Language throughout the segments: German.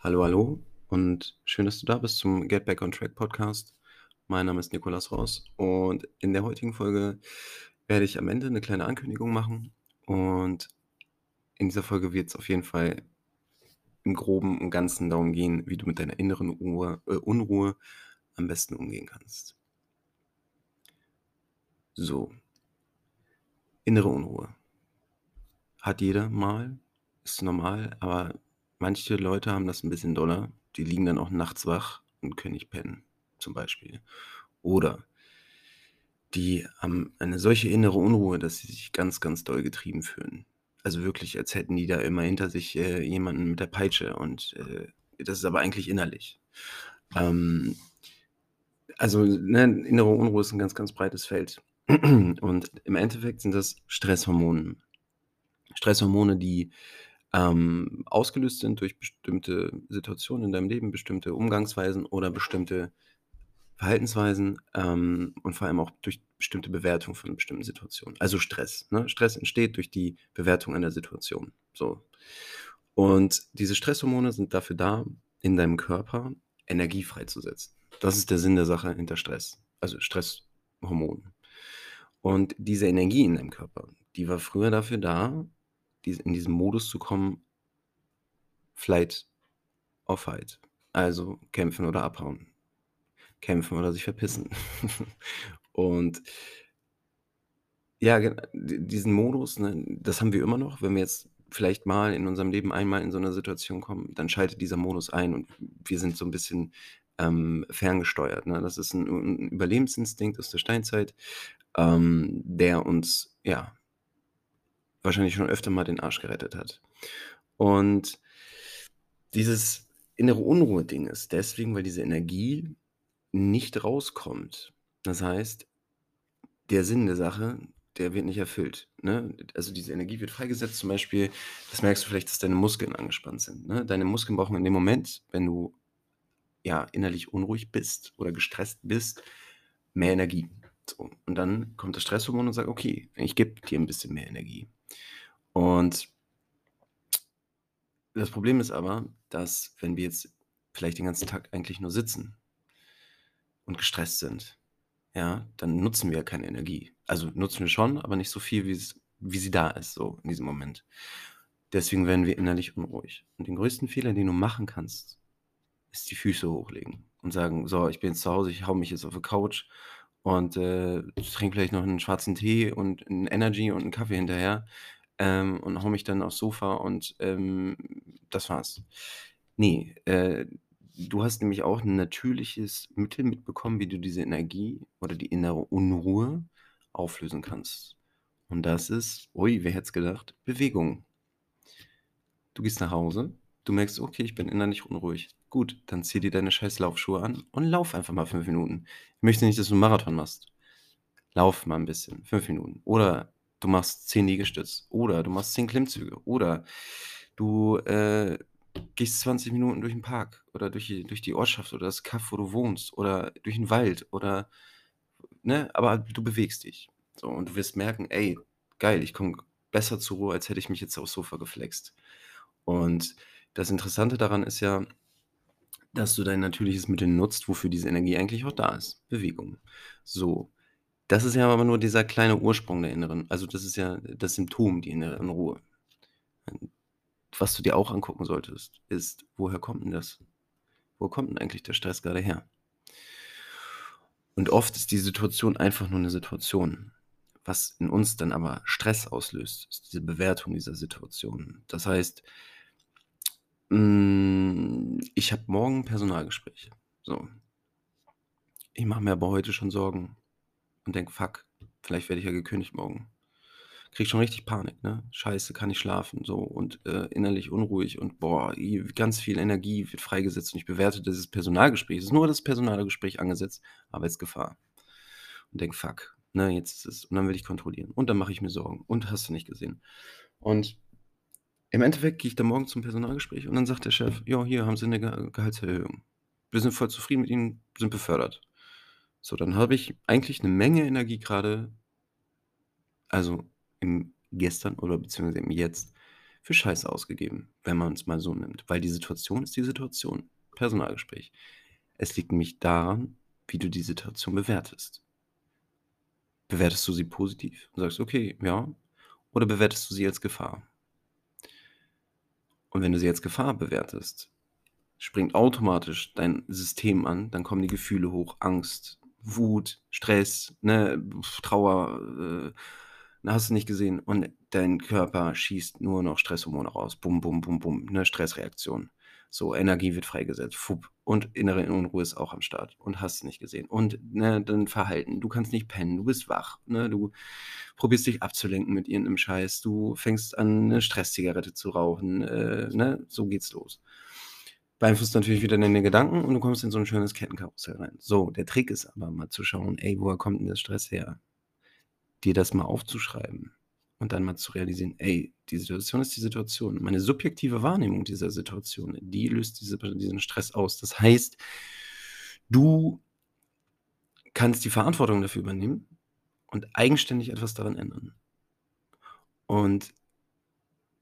Hallo, hallo und schön, dass du da bist zum Get Back on Track Podcast. Mein Name ist Nikolas Ross und in der heutigen Folge werde ich am Ende eine kleine Ankündigung machen und in dieser Folge wird es auf jeden Fall im Groben und Ganzen darum gehen, wie du mit deiner inneren Uhr, äh, Unruhe am besten umgehen kannst. So, innere Unruhe. Hat jeder mal, ist normal, aber manche Leute haben das ein bisschen doller. Die liegen dann auch nachts wach und können nicht pennen, zum Beispiel. Oder die haben eine solche innere Unruhe, dass sie sich ganz, ganz doll getrieben fühlen. Also wirklich, als hätten die da immer hinter sich äh, jemanden mit der Peitsche und äh, das ist aber eigentlich innerlich. Ähm, also ne, innere Unruhe ist ein ganz, ganz breites Feld. Und im Endeffekt sind das Stresshormone. Stresshormone, die ähm, ausgelöst sind durch bestimmte Situationen in deinem Leben, bestimmte Umgangsweisen oder bestimmte Verhaltensweisen ähm, und vor allem auch durch bestimmte Bewertungen von bestimmten Situationen. Also Stress. Ne? Stress entsteht durch die Bewertung einer Situation. So. Und diese Stresshormone sind dafür da, in deinem Körper Energie freizusetzen. Das ist der Sinn der Sache hinter Stress. Also Stresshormonen. Und diese Energie in deinem Körper, die war früher dafür da, in diesen Modus zu kommen, Flight or Fight. Also kämpfen oder abhauen. Kämpfen oder sich verpissen. und ja, diesen Modus, ne, das haben wir immer noch. Wenn wir jetzt vielleicht mal in unserem Leben einmal in so eine Situation kommen, dann schaltet dieser Modus ein und wir sind so ein bisschen ähm, ferngesteuert. Ne? Das ist ein, ein, Überlebensinstinkt aus der Steinzeit, ähm, der uns ja wahrscheinlich schon öfter mal den Arsch gerettet hat. Und dieses innere Unruhe-Ding ist deswegen, weil diese Energie nicht rauskommt. Das heißt, der Sinn der Sache, der wird nicht erfüllt. Ne? Also diese Energie wird freigesetzt, zum Beispiel, das merkst du vielleicht, dass deine Muskeln angespannt sind. Ne? Deine Muskeln brauchen in dem Moment, wenn du ja innerlich unruhig bist oder gestresst bist, mehr Energie. So. Und dann kommt das Stresshormon und sagt, okay, ich gebe dir ein bisschen mehr Energie. Und das Problem ist aber, dass wenn wir jetzt vielleicht den ganzen Tag eigentlich nur sitzen und gestresst sind, ja, dann nutzen wir ja keine Energie. Also nutzen wir schon, aber nicht so viel, wie, es, wie sie da ist, so in diesem Moment. Deswegen werden wir innerlich unruhig. Und den größten Fehler, den du machen kannst, ist die Füße hochlegen und sagen, so, ich bin jetzt zu Hause, ich hau mich jetzt auf die Couch und äh, trinke vielleicht noch einen schwarzen Tee und einen Energy und einen Kaffee hinterher ähm, und hau mich dann aufs Sofa und ähm, das war's. Nee, äh, du hast nämlich auch ein natürliches Mittel mitbekommen, wie du diese Energie oder die innere Unruhe auflösen kannst. Und das ist, ui, wer hätte es gedacht, Bewegung. Du gehst nach Hause, du merkst, okay, ich bin innerlich unruhig. Gut, dann zieh dir deine scheiß Laufschuhe an und lauf einfach mal fünf Minuten. Ich möchte nicht, dass du einen Marathon machst. Lauf mal ein bisschen, fünf Minuten. Oder du machst 10 Liegestütz oder du machst 10 Klimmzüge oder du äh, gehst 20 Minuten durch den Park oder durch die, durch die Ortschaft oder das Kaff, wo du wohnst oder durch den Wald oder, ne, aber du bewegst dich. So, und du wirst merken, ey, geil, ich komme besser zur Ruhe, als hätte ich mich jetzt aufs Sofa geflext. Und das Interessante daran ist ja, dass du dein natürliches Mittel nutzt, wofür diese Energie eigentlich auch da ist. Bewegung. So. Das ist ja aber nur dieser kleine Ursprung der inneren also, das ist ja das Symptom, die innere Unruhe. Was du dir auch angucken solltest, ist, woher kommt denn das? Wo kommt denn eigentlich der Stress gerade her? Und oft ist die Situation einfach nur eine Situation. Was in uns dann aber Stress auslöst, ist diese Bewertung dieser Situation. Das heißt, hm, ich habe morgen Personalgespräche. So. Ich mache mir aber heute schon Sorgen und denke, fuck, vielleicht werde ich ja gekündigt morgen. Krieg schon richtig Panik, ne? Scheiße, kann ich schlafen, so und äh, innerlich unruhig und boah, ganz viel Energie wird freigesetzt und ich bewerte dieses Personalgespräch. Es ist nur das Personalgespräch angesetzt, Arbeitsgefahr. Und denke, fuck, ne, jetzt ist es. Und dann will ich kontrollieren. Und dann mache ich mir Sorgen. Und hast du nicht gesehen. Und im Endeffekt gehe ich dann morgen zum Personalgespräch und dann sagt der Chef, ja, hier haben Sie eine Gehaltserhöhung. Wir sind voll zufrieden mit Ihnen, sind befördert. So, dann habe ich eigentlich eine Menge Energie gerade, also im Gestern oder beziehungsweise im Jetzt, für Scheiße ausgegeben, wenn man es mal so nimmt. Weil die Situation ist die Situation. Personalgespräch. Es liegt nämlich daran, wie du die Situation bewertest. Bewertest du sie positiv und sagst, okay, ja, oder bewertest du sie als Gefahr? Und wenn du sie als Gefahr bewertest, springt automatisch dein System an, dann kommen die Gefühle hoch, Angst, Wut, Stress, ne, Trauer, äh, hast du nicht gesehen und dein Körper schießt nur noch Stresshormone raus. Bum, bum, bum, bum, ne, Stressreaktion. So, Energie wird freigesetzt. Fupp. Und innere Unruhe ist auch am Start. Und hast du nicht gesehen. Und ne, dein Verhalten. Du kannst nicht pennen. Du bist wach. Ne? Du probierst dich abzulenken mit irgendeinem Scheiß. Du fängst an, eine Stresszigarette zu rauchen. Äh, ne? So geht's los. Beeinflusst natürlich wieder deine Gedanken und du kommst in so ein schönes Kettenkarussell rein. So, der Trick ist aber mal zu schauen, ey, woher kommt denn der Stress her? Dir das mal aufzuschreiben und dann mal zu realisieren, ey, die Situation ist die Situation. Meine subjektive Wahrnehmung dieser Situation, die löst diese, diesen Stress aus. Das heißt, du kannst die Verantwortung dafür übernehmen und eigenständig etwas daran ändern. Und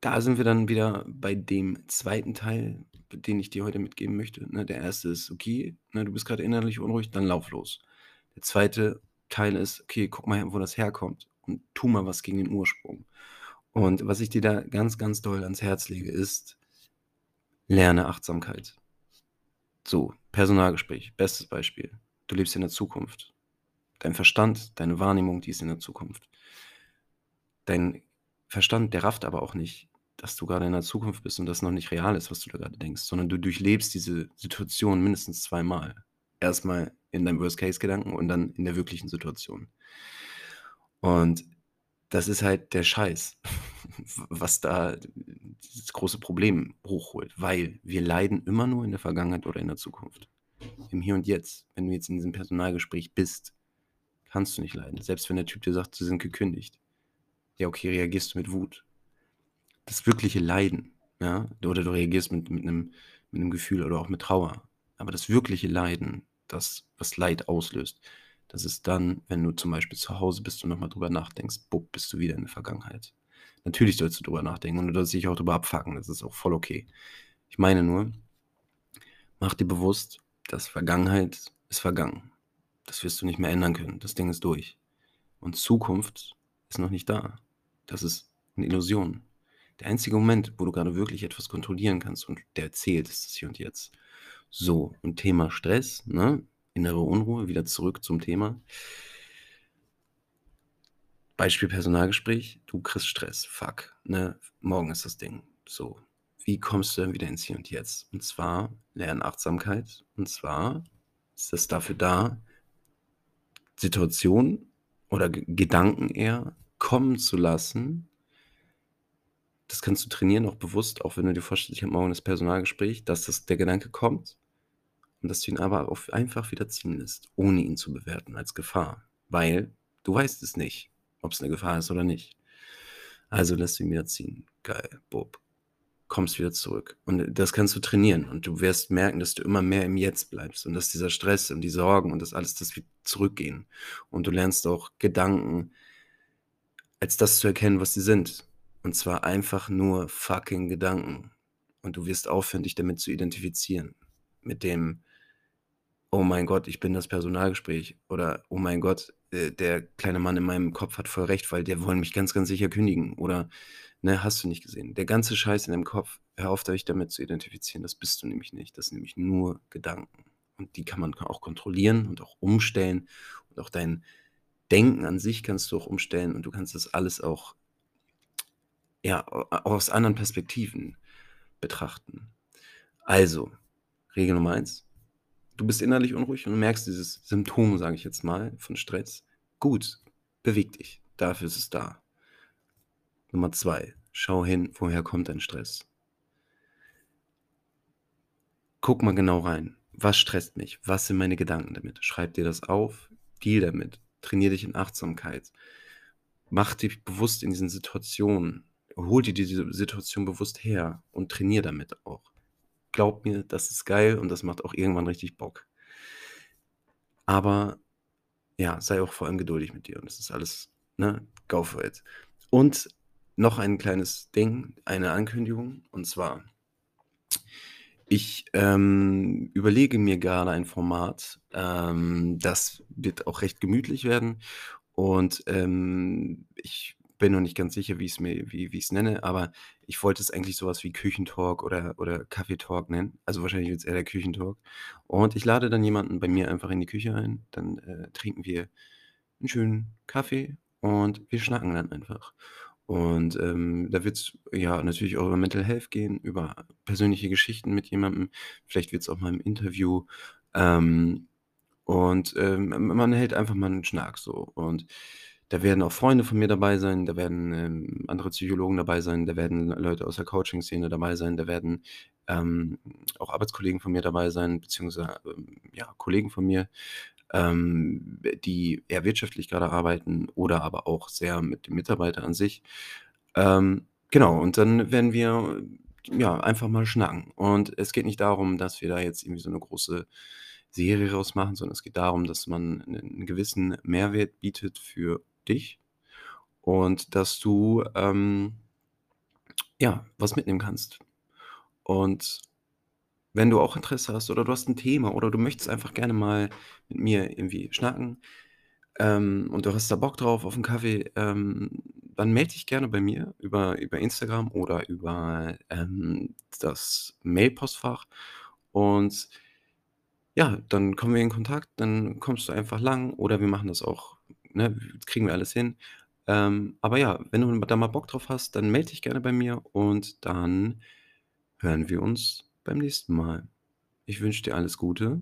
da sind wir dann wieder bei dem zweiten Teil, den ich dir heute mitgeben möchte. Ne, der erste ist, okay, ne, du bist gerade innerlich unruhig, dann lauf los. Der zweite Teil ist, okay, guck mal, wo das herkommt tu mal was gegen den Ursprung. Und was ich dir da ganz, ganz doll ans Herz lege, ist, lerne Achtsamkeit. So, Personalgespräch, bestes Beispiel. Du lebst in der Zukunft. Dein Verstand, deine Wahrnehmung, die ist in der Zukunft. Dein Verstand, der rafft aber auch nicht, dass du gerade in der Zukunft bist und das noch nicht real ist, was du da gerade denkst, sondern du durchlebst diese Situation mindestens zweimal. Erstmal in deinem Worst-Case-Gedanken und dann in der wirklichen Situation. Und das ist halt der Scheiß, was da das große Problem hochholt, weil wir leiden immer nur in der Vergangenheit oder in der Zukunft. Im Hier und Jetzt. Wenn du jetzt in diesem Personalgespräch bist, kannst du nicht leiden. Selbst wenn der Typ dir sagt, sie sind gekündigt. Ja, okay, reagierst du mit Wut. Das wirkliche Leiden, ja, oder du reagierst mit, mit, einem, mit einem Gefühl oder auch mit Trauer. Aber das wirkliche Leiden, das, was Leid auslöst, das ist dann, wenn du zum Beispiel zu Hause bist und nochmal drüber nachdenkst, bupp, bist du wieder in der Vergangenheit. Natürlich sollst du drüber nachdenken und du sollst dich auch drüber abfacken, das ist auch voll okay. Ich meine nur, mach dir bewusst, dass Vergangenheit ist vergangen. Das wirst du nicht mehr ändern können. Das Ding ist durch. Und Zukunft ist noch nicht da. Das ist eine Illusion. Der einzige Moment, wo du gerade wirklich etwas kontrollieren kannst und der zählt, ist das Hier und Jetzt. So, und Thema Stress, ne? Innere Unruhe, wieder zurück zum Thema. Beispiel Personalgespräch, du kriegst Stress, fuck, ne, morgen ist das Ding. So, wie kommst du dann wieder ins Hier und Jetzt? Und zwar lernen Achtsamkeit. Und zwar ist das dafür da, Situationen oder Gedanken eher kommen zu lassen. Das kannst du trainieren, auch bewusst, auch wenn du dir vorstellst, ich habe morgen das Personalgespräch, dass das, der Gedanke kommt und dass du ihn aber auf einfach wieder ziehen lässt, ohne ihn zu bewerten als Gefahr. Weil du weißt es nicht, ob es eine Gefahr ist oder nicht. Also lässt du ihn wieder ziehen. Geil, Bob. Kommst wieder zurück. Und das kannst du trainieren. Und du wirst merken, dass du immer mehr im Jetzt bleibst. Und dass dieser Stress und die Sorgen und das alles, das wird zurückgehen. Und du lernst auch Gedanken als das zu erkennen, was sie sind. Und zwar einfach nur fucking Gedanken. Und du wirst aufhören, dich damit zu identifizieren. Mit dem, oh mein Gott, ich bin das Personalgespräch. Oder oh mein Gott, äh, der kleine Mann in meinem Kopf hat voll recht, weil der wollen mich ganz, ganz sicher kündigen. Oder ne, hast du nicht gesehen. Der ganze Scheiß in deinem Kopf, hör auf, dich damit zu identifizieren, das bist du nämlich nicht, das sind nämlich nur Gedanken. Und die kann man auch kontrollieren und auch umstellen. Und auch dein Denken an sich kannst du auch umstellen und du kannst das alles auch ja, aus anderen Perspektiven betrachten. Also, Regel Nummer eins, du bist innerlich unruhig und merkst dieses Symptom, sage ich jetzt mal, von Stress. Gut, beweg dich. Dafür ist es da. Nummer zwei, schau hin, woher kommt dein Stress. Guck mal genau rein. Was stresst mich? Was sind meine Gedanken damit? Schreib dir das auf, deal damit. Trainier dich in Achtsamkeit. Mach dich bewusst in diesen Situationen. Hol dir diese Situation bewusst her und trainier damit auch glaub mir, das ist geil und das macht auch irgendwann richtig Bock. Aber ja, sei auch vor allem geduldig mit dir und das ist alles, ne, go for it. Und noch ein kleines Ding, eine Ankündigung, und zwar ich, ähm, überlege mir gerade ein Format, ähm, das wird auch recht gemütlich werden und, ähm, ich bin noch nicht ganz sicher, wie ich's mir wie wie ich's nenne, aber ich wollte es eigentlich so was wie Küchentalk oder oder Kaffeetalk nennen. Also, wahrscheinlich wird's eher der Küchentalk. Und ich lade dann jemanden bei mir einfach in die Küche ein, dann, äh, trinken wir 'n schönen Kaffee und wir schnacken dann einfach. Und, ähm, da wird's, ja, natürlich auch über Mental Health gehen, über persönliche Geschichten mit jemandem. Vielleicht wird's auch mal 'n Interview, ähm, und, ähm, man hält einfach mal 'n Schnack so. Und da werden auch Freunde von mir dabei sein, da werden, ähm, andere Psychologen dabei sein, da werden Leute aus der Coaching-Szene dabei sein, da werden, ähm, auch Arbeitskollegen von mir dabei sein, beziehungsweise, ähm, ja, Kollegen von mir, ähm, die eher wirtschaftlich grade arbeiten oder aber auch sehr mit dem Mitarbeiter an sich. Ähm, genau, und dann werden wir, ja, einfach mal schnacken. Und es geht nicht darum, dass wir da jetzt irgendwie so 'ne große Serie raus machen, sondern es geht darum, dass man 'nen gewissen Mehrwert bietet für dich und dass du, ähm, ja, was mitnehmen kannst. Und wenn du auch Interesse hast oder du hast 'n Thema oder du möchtest einfach gerne mal mit mir irgendwie schnacken, ähm, und du hast da Bock drauf auf 'n Kaffee, ähm, dann melde dich gerne bei mir über über Instagram oder über, ähm, das Mailpostfach. Und ja, dann kommen wir in Kontakt, dann kommst du einfach lang oder wir machen das auch, ne, kriegen wir alles hin. Ähm, aber ja, wenn du da mal Bock drauf hast, dann melde dich gerne bei mir und dann hören wir uns beim nächsten Mal. Ich wünsche dir alles Gute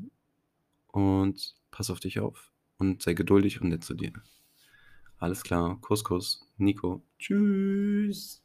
und pass auf dich auf und sei geduldig und nett zu dir. Alles klar. Kuss, Kuss. Nico. Tschüss.